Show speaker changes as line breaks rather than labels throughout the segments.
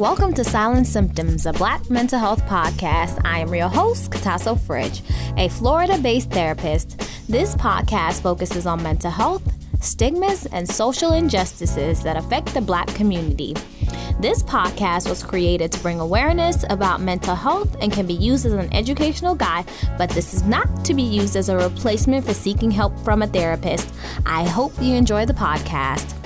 Welcome to Silent Symptoms, a Black mental health podcast. I am your host, Katasso Fridge, a Florida based therapist. This podcast focuses on mental health, stigmas, and social injustices that affect the Black community. This podcast was created to bring awareness about mental health and can be used as an educational guide, but this is not to be used as a replacement for seeking help from a therapist. I hope you enjoy the podcast.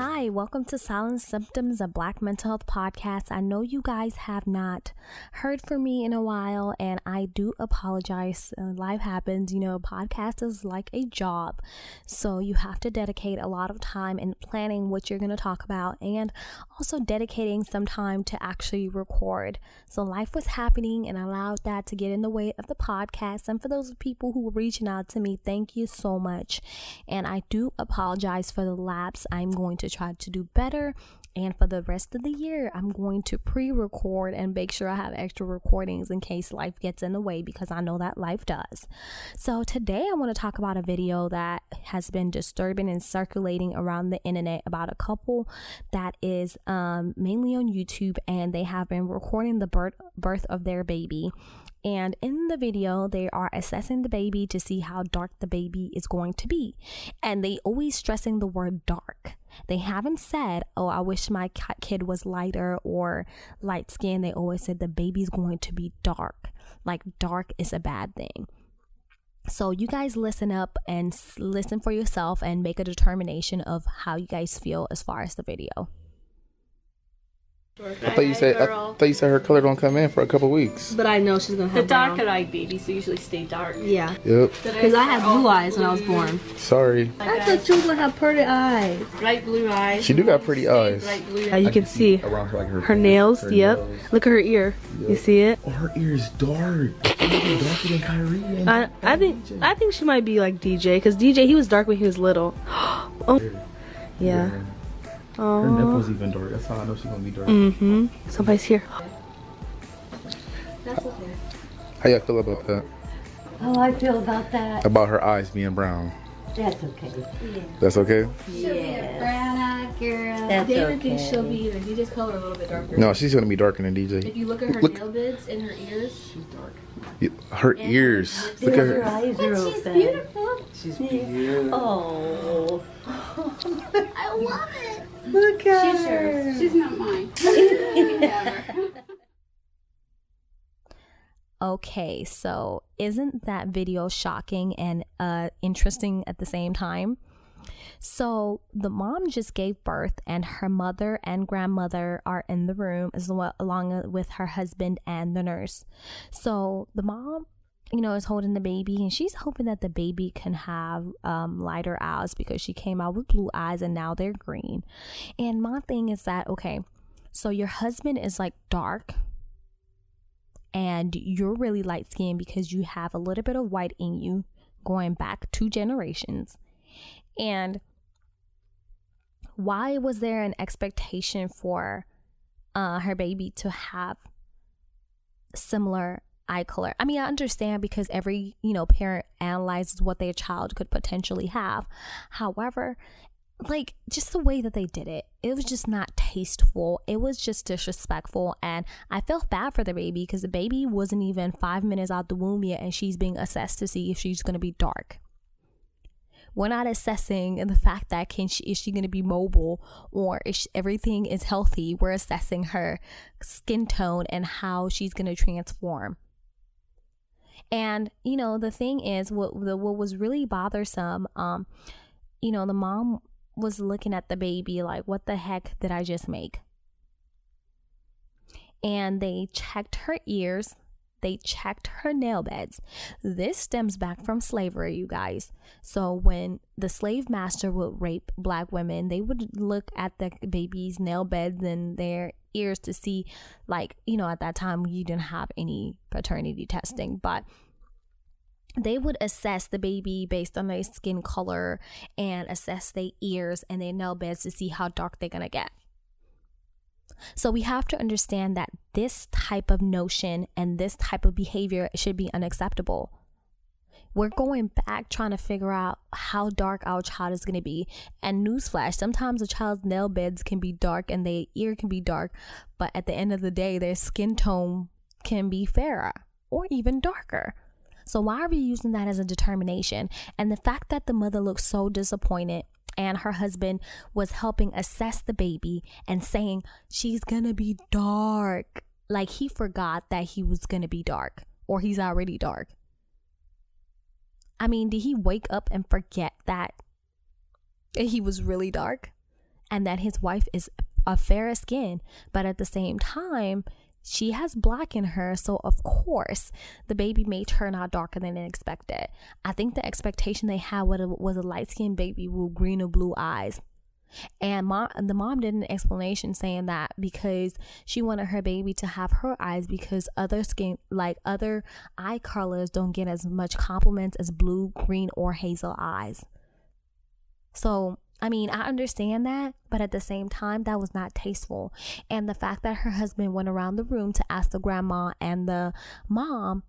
Hi, welcome to Silent Symptoms, a Black Mental Health podcast. I know you guys have not heard from me in a while, and I do apologize. Uh, life happens, you know, a podcast is like a job. So you have to dedicate a lot of time in planning what you're going to talk about and also dedicating some time to actually record. So life was happening, and allowed that to get in the way of the podcast. And for those people who were reaching out to me, thank you so much. And I do apologize for the lapse. I'm going to try to do better. And for the rest of the year, I'm going to pre record and make sure I have extra recordings in case life gets in the way because I know that life does. So, today I want to talk about a video that has been disturbing and circulating around the internet about a couple that is um, mainly on YouTube and they have been recording the birth, birth of their baby. And in the video, they are assessing the baby to see how dark the baby is going to be. And they always stressing the word dark. They haven't said, oh, I wish my kid was lighter or light skinned. They always said the baby's going to be dark. Like, dark is a bad thing. So, you guys listen up and listen for yourself and make a determination of how you guys feel as far as the video.
I thought you said I thought you said her color don't come in for a couple weeks.
But I know she's gonna have
the darker brown. eyed babies usually stay dark.
Yeah.
Yep.
Because I had blue eyes when I was born.
Sorry.
I thought you were gonna have pretty eyes.
Bright blue eyes.
She do got pretty eyes.
Yeah, you can see around her, like her, her nails. Her yep. Nose. Look at her ear. Yep. You see it?
Oh, her ear is dark. darker than Kyrie. And
I I think DJ. I think she might be like DJ because DJ he was dark when he was little. oh. Yeah.
Aww. Her nipples even dark. That's how I know she's gonna be dark.
Mm-hmm. Somebody's here.
That's okay. How y'all feel about that?
How I feel about that?
About her eyes being brown.
That's okay.
Yeah. That's okay?
Yeah. Brown eyed girl.
That's David okay. thinks she'll be in DJ's color a little bit darker.
No, she's gonna be darker than DJ.
If you look at her look. nail beds and her ears, she's dark.
Her and ears. Look at her.
her eyes are
open. She's beautiful.
She's beautiful.
Oh.
I love it.
Look at
She's
her.
Yours. She's not mine.
okay, so isn't that video shocking and uh, interesting at the same time? So the mom just gave birth, and her mother and grandmother are in the room as well, along with her husband and the nurse. So the mom you know, is holding the baby and she's hoping that the baby can have um, lighter eyes because she came out with blue eyes and now they're green. And my thing is that, okay, so your husband is like dark and you're really light skinned because you have a little bit of white in you going back two generations. And why was there an expectation for uh, her baby to have similar eye color. I mean, I understand because every, you know, parent analyzes what their child could potentially have. However, like just the way that they did it, it was just not tasteful. It was just disrespectful. And I felt bad for the baby because the baby wasn't even five minutes out the womb yet and she's being assessed to see if she's going to be dark. We're not assessing the fact that can she is she going to be mobile or is she, everything is healthy. We're assessing her skin tone and how she's going to transform. And you know, the thing is, what the, what was really bothersome, um, you know, the mom was looking at the baby like, "What the heck did I just make?" And they checked her ears. They checked her nail beds. This stems back from slavery, you guys. So, when the slave master would rape black women, they would look at the baby's nail beds and their ears to see like you know at that time you didn't have any paternity testing but they would assess the baby based on their skin color and assess their ears and their nail beds to see how dark they're gonna get so we have to understand that this type of notion and this type of behavior should be unacceptable we're going back trying to figure out how dark our child is going to be. And newsflash, sometimes a child's nail beds can be dark and their ear can be dark, but at the end of the day, their skin tone can be fairer or even darker. So why are we using that as a determination? And the fact that the mother looks so disappointed and her husband was helping assess the baby and saying she's gonna be dark. Like he forgot that he was gonna be dark or he's already dark. I mean, did he wake up and forget that he was really dark and that his wife is a fairer skin, but at the same time, she has black in her, so of course the baby may turn out darker than expected. I think the expectation they had was a, light skinned baby with green or blue eyes. And mom, the mom did an explanation saying that because she wanted her baby to have her eyes because other skin, like other eye colors, don't get as much compliments as blue, green, or hazel eyes. So I mean, I understand that, but at the same time, that was not tasteful. And the fact that her husband went around the room to ask the grandma and the mom,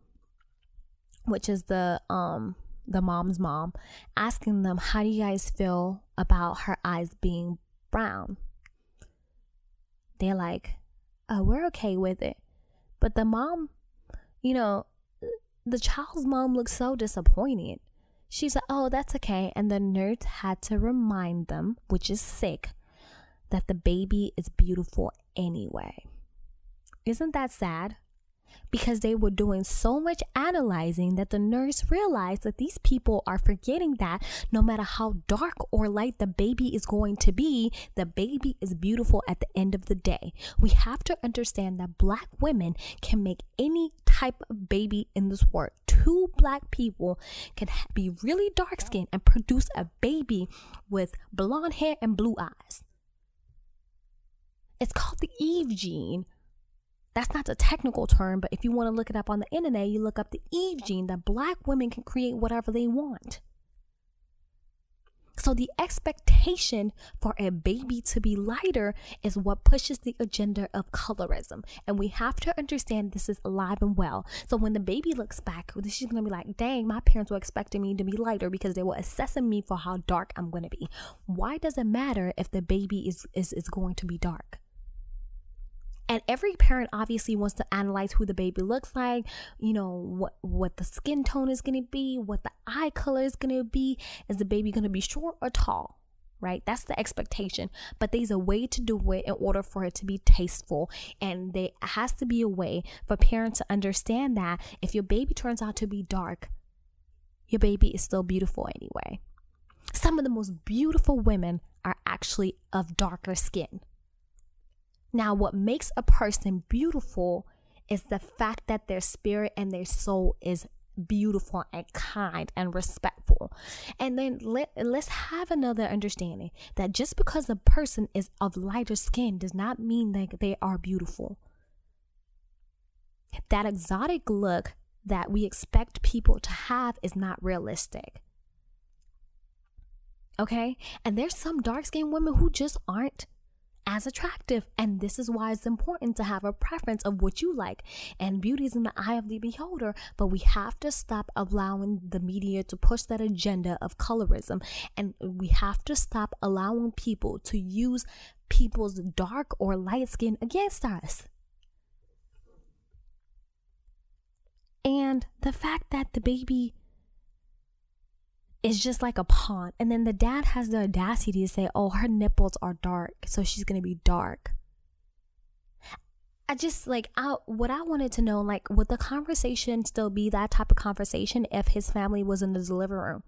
which is the um the mom's mom, asking them, "How do you guys feel about her eyes being brown?" They're like, "Oh, we're okay with it." But the mom, you know, the child's mom looks so disappointed. She like, Oh, that's okay. And the nurse had to remind them, which is sick, that the baby is beautiful anyway. Isn't that sad? Because they were doing so much analyzing that the nurse realized that these people are forgetting that no matter how dark or light the baby is going to be, the baby is beautiful at the end of the day. We have to understand that black women can make any type of baby in this world. Two black people can be really dark skinned and produce a baby with blonde hair and blue eyes. It's called the Eve gene that's not the technical term, but if you want to look it up on the internet, you look up the Eve gene that black women can create whatever they want. So the expectation for a baby to be lighter is what pushes the agenda of colorism. And we have to understand this is alive and well. So when the baby looks back, she's gonna be like, dang, my parents were expecting me to be lighter because they were assessing me for how dark I'm gonna be. Why does it matter if the baby is is, is going to be dark? And every parent obviously wants to analyze who the baby looks like you know what what the skin tone is going to be what the eye color is going to be. Is the baby going to be short or tall right? That's the expectation. But there's a way to do it in order for it to be tasteful. And there has to be a way for parents to understand that if your baby turns out to be dark your baby is still beautiful anyway. Some of the most beautiful women are actually of darker skin now, what makes a person beautiful is the fact that their spirit and their soul is beautiful and kind and respectful. And then let, let's have another understanding that just because a person is of lighter skin does not mean that they are beautiful. That exotic look that we expect people to have is not realistic. Okay? And there's some dark skinned women who just aren't as attractive. And this is why it's important to have a preference of what you like. And beauty is in the eye of the beholder, but we have to stop allowing the media to push that agenda of colorism. And we have to stop allowing people to use people's dark or light skin against us. And the fact that the baby is just like a pawn. And then the dad has the audacity to say, oh, her nipples are dark, so she's to be dark. I just like I what I wanted to know like would the conversation still be that type of conversation if his family was in the delivery room?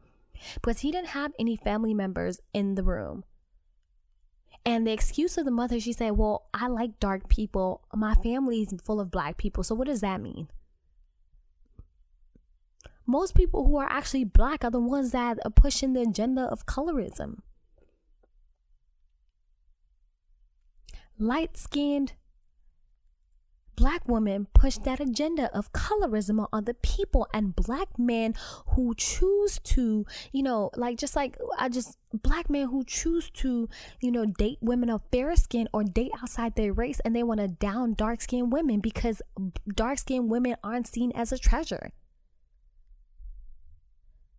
Because he didn't have any family members in the room. And the excuse of the mother, she said, Well, I like dark people. My family is full of black people. So what does that mean? Most people who are actually black are the ones that are pushing the agenda of colorism. Light skinned black women push that agenda of colorism on the people and black men who choose to you know like just like i just black men who choose to you know date women of fair skin or date outside their race and they want to down dark skinned women because dark skinned women aren't seen as a treasure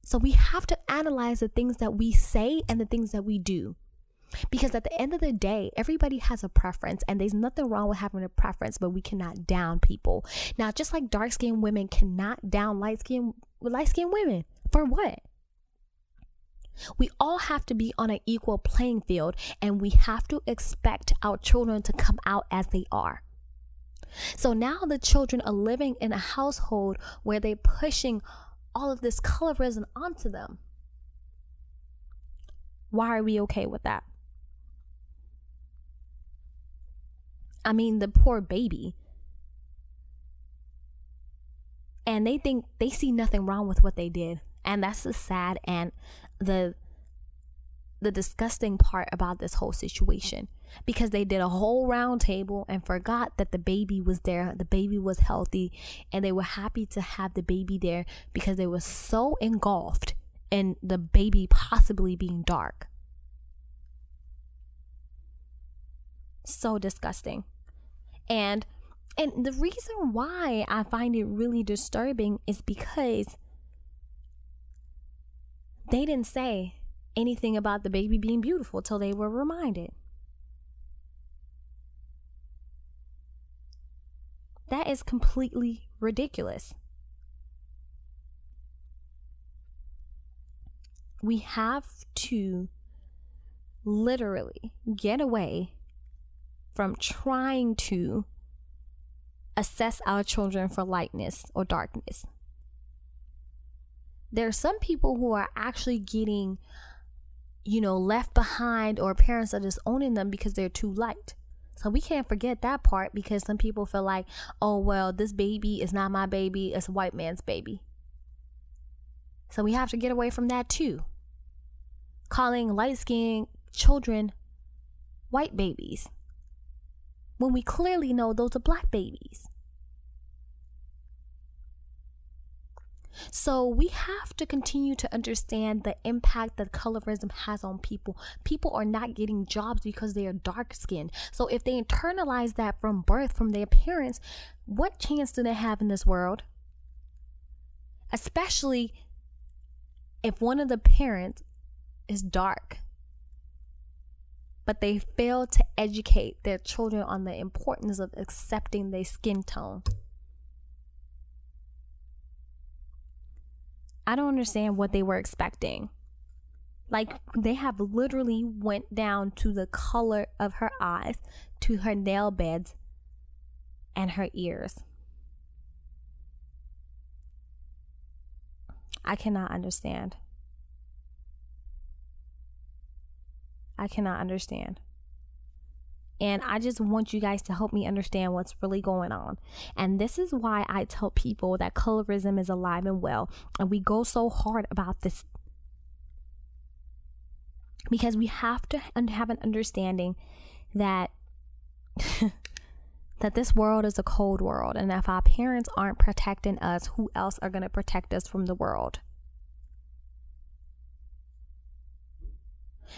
So we have to analyze the things that we say and the things that we do. Because at the end of the day, everybody has a preference, and there's nothing wrong with having a preference, but we cannot down people. Now, just like dark skinned women cannot down light skinned light skinned women. For what? We all have to be on an equal playing field, and we have to expect our children to come out as they are. So now the children are living in a household where they're pushing all of this colorism onto them. Why are we okay with that? I mean, the poor baby. And they think they see nothing wrong with what they did. And that's the sad and the the disgusting part about this whole situation because they did a whole round table and forgot that the baby was there the baby was healthy and they were happy to have the baby there because they were so engulfed in the baby possibly being dark so disgusting and and the reason why I find it really disturbing is because they didn't say anything about the baby being beautiful till they were reminded. That is completely ridiculous. We have to literally get away from trying to assess our children for lightness or darkness. There are some people who are actually getting, you know, left behind or parents are disowning them because they're too light. So we can't forget that part because some people feel like, oh, well, this baby is not my baby, it's a white man's baby. So we have to get away from that too. Calling light skinned children white babies when we clearly know those are black babies. So we have to continue to understand the impact that colorism has on people. People are not getting jobs because they are dark skinned. So if they internalize that from birth, from their parents, what chance do they have in this world? Especially if one of the parents is dark but they fail to educate their children on the importance of accepting their skin tone. I don't understand what they were expecting. Like they have literally went down to the color of her eyes, to her nail beds and her ears. I cannot understand. I cannot understand. And I just want you guys to help me understand what's really going on. And this is why I tell people that colorism is alive and well. And we go so hard about this because we have to have an understanding that that this world is a cold world and if our parents aren't protecting us who else are going to protect us from the world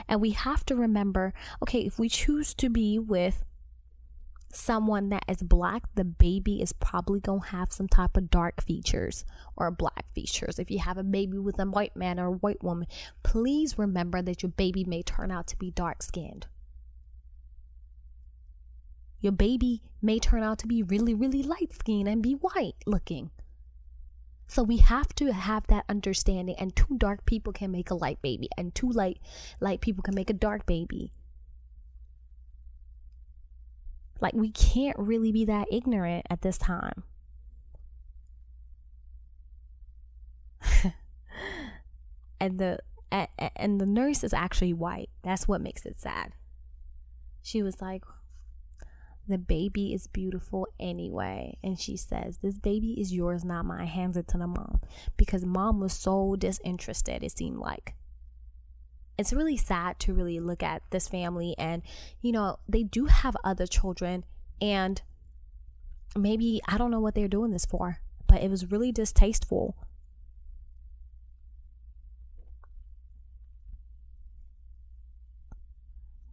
And we have to remember okay, if we choose to be with someone that is black, the baby is probably going to have some type of dark features or black features. If you have a baby with a white man or a white woman, please remember that your baby may turn out to be dark skinned. Your baby may turn out to be really, really light skinned and be white looking. So we have to have that understanding and two dark people can make a light baby and two light light people can make a dark baby. Like we can't really be that ignorant at this time. and the and the nurse is actually white. That's what makes it sad. She was like, the baby is beautiful anyway. And she says, This baby is yours, not mine. Hands it to the mom. Because mom was so disinterested, it seemed like. It's really sad to really look at this family. And, you know, they do have other children. And maybe, I don't know what they're doing this for, but it was really distasteful.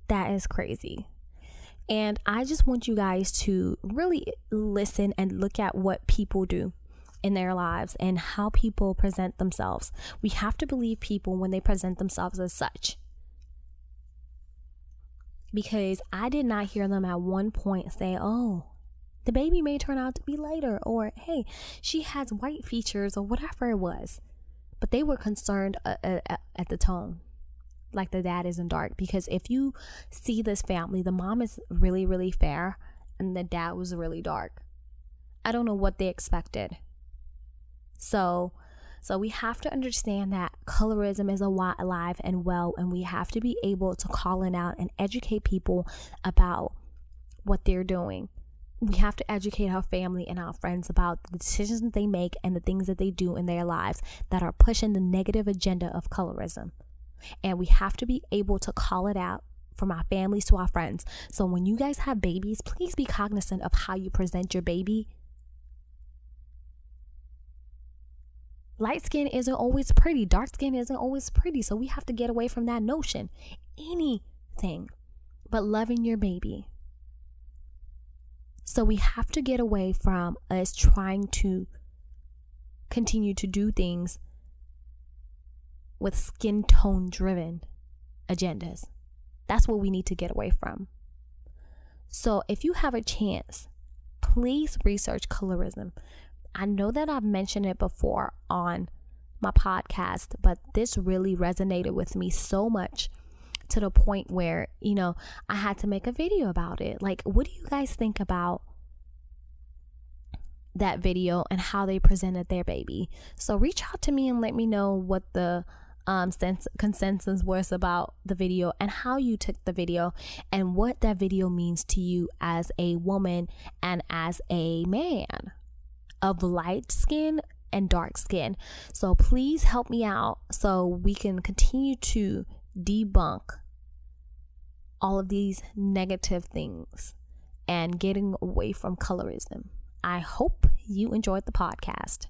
That is crazy. And I just want you guys to really listen and look at what people do. in their lives and how people present themselves. We have to believe people when they present themselves as such. Because I did not hear them at one point say, oh, the baby may turn out to be lighter, or hey, she has white features, or whatever it was. But they were concerned uh, uh, at the tone, like the dad isn't dark. Because if you see this family, the mom is really, really fair, and the dad was really dark. I don't know what they expected. So, so we have to understand that colorism is alive and well, and we have to be able to call it out and educate people about what they're doing we have to educate our family and our friends about the decisions they make and the things that they do in their lives that are pushing the negative agenda of colorism. And we have to be able to call it out from our families to our friends. So when you guys have babies, please be cognizant of how you present your baby. Light skin isn't always pretty, dark skin isn't always pretty. So we have to get away from that notion. Anything but loving your baby so we have to get away from us trying to continue to do things with skin tone driven agendas. That's what we need to get away from. So if you have a chance, please research colorism. I know that I've mentioned it before on my podcast, but this really resonated with me so much to the point where, you know, I had to make a video about it. Like, what do you guys think about that video and how they presented their baby? So reach out to me and let me know what the um, sense, consensus was about the video and how you took the video and what that video means to you as a woman and as a man of light skin and dark skin. So please help me out so we can continue to debunk all of these negative things and getting away from colorism. I hope you enjoyed the podcast.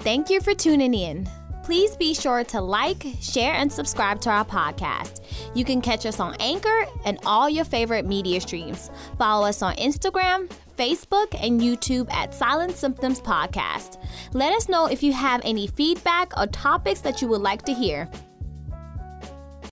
Thank you for tuning in. Please be sure to like, share, and subscribe to our podcast. You can catch us on Anchor and all your favorite media streams. Follow us on Instagram, Facebook, and YouTube at Silent Symptoms Podcast. Let us know if you have any feedback or topics that you would like to hear.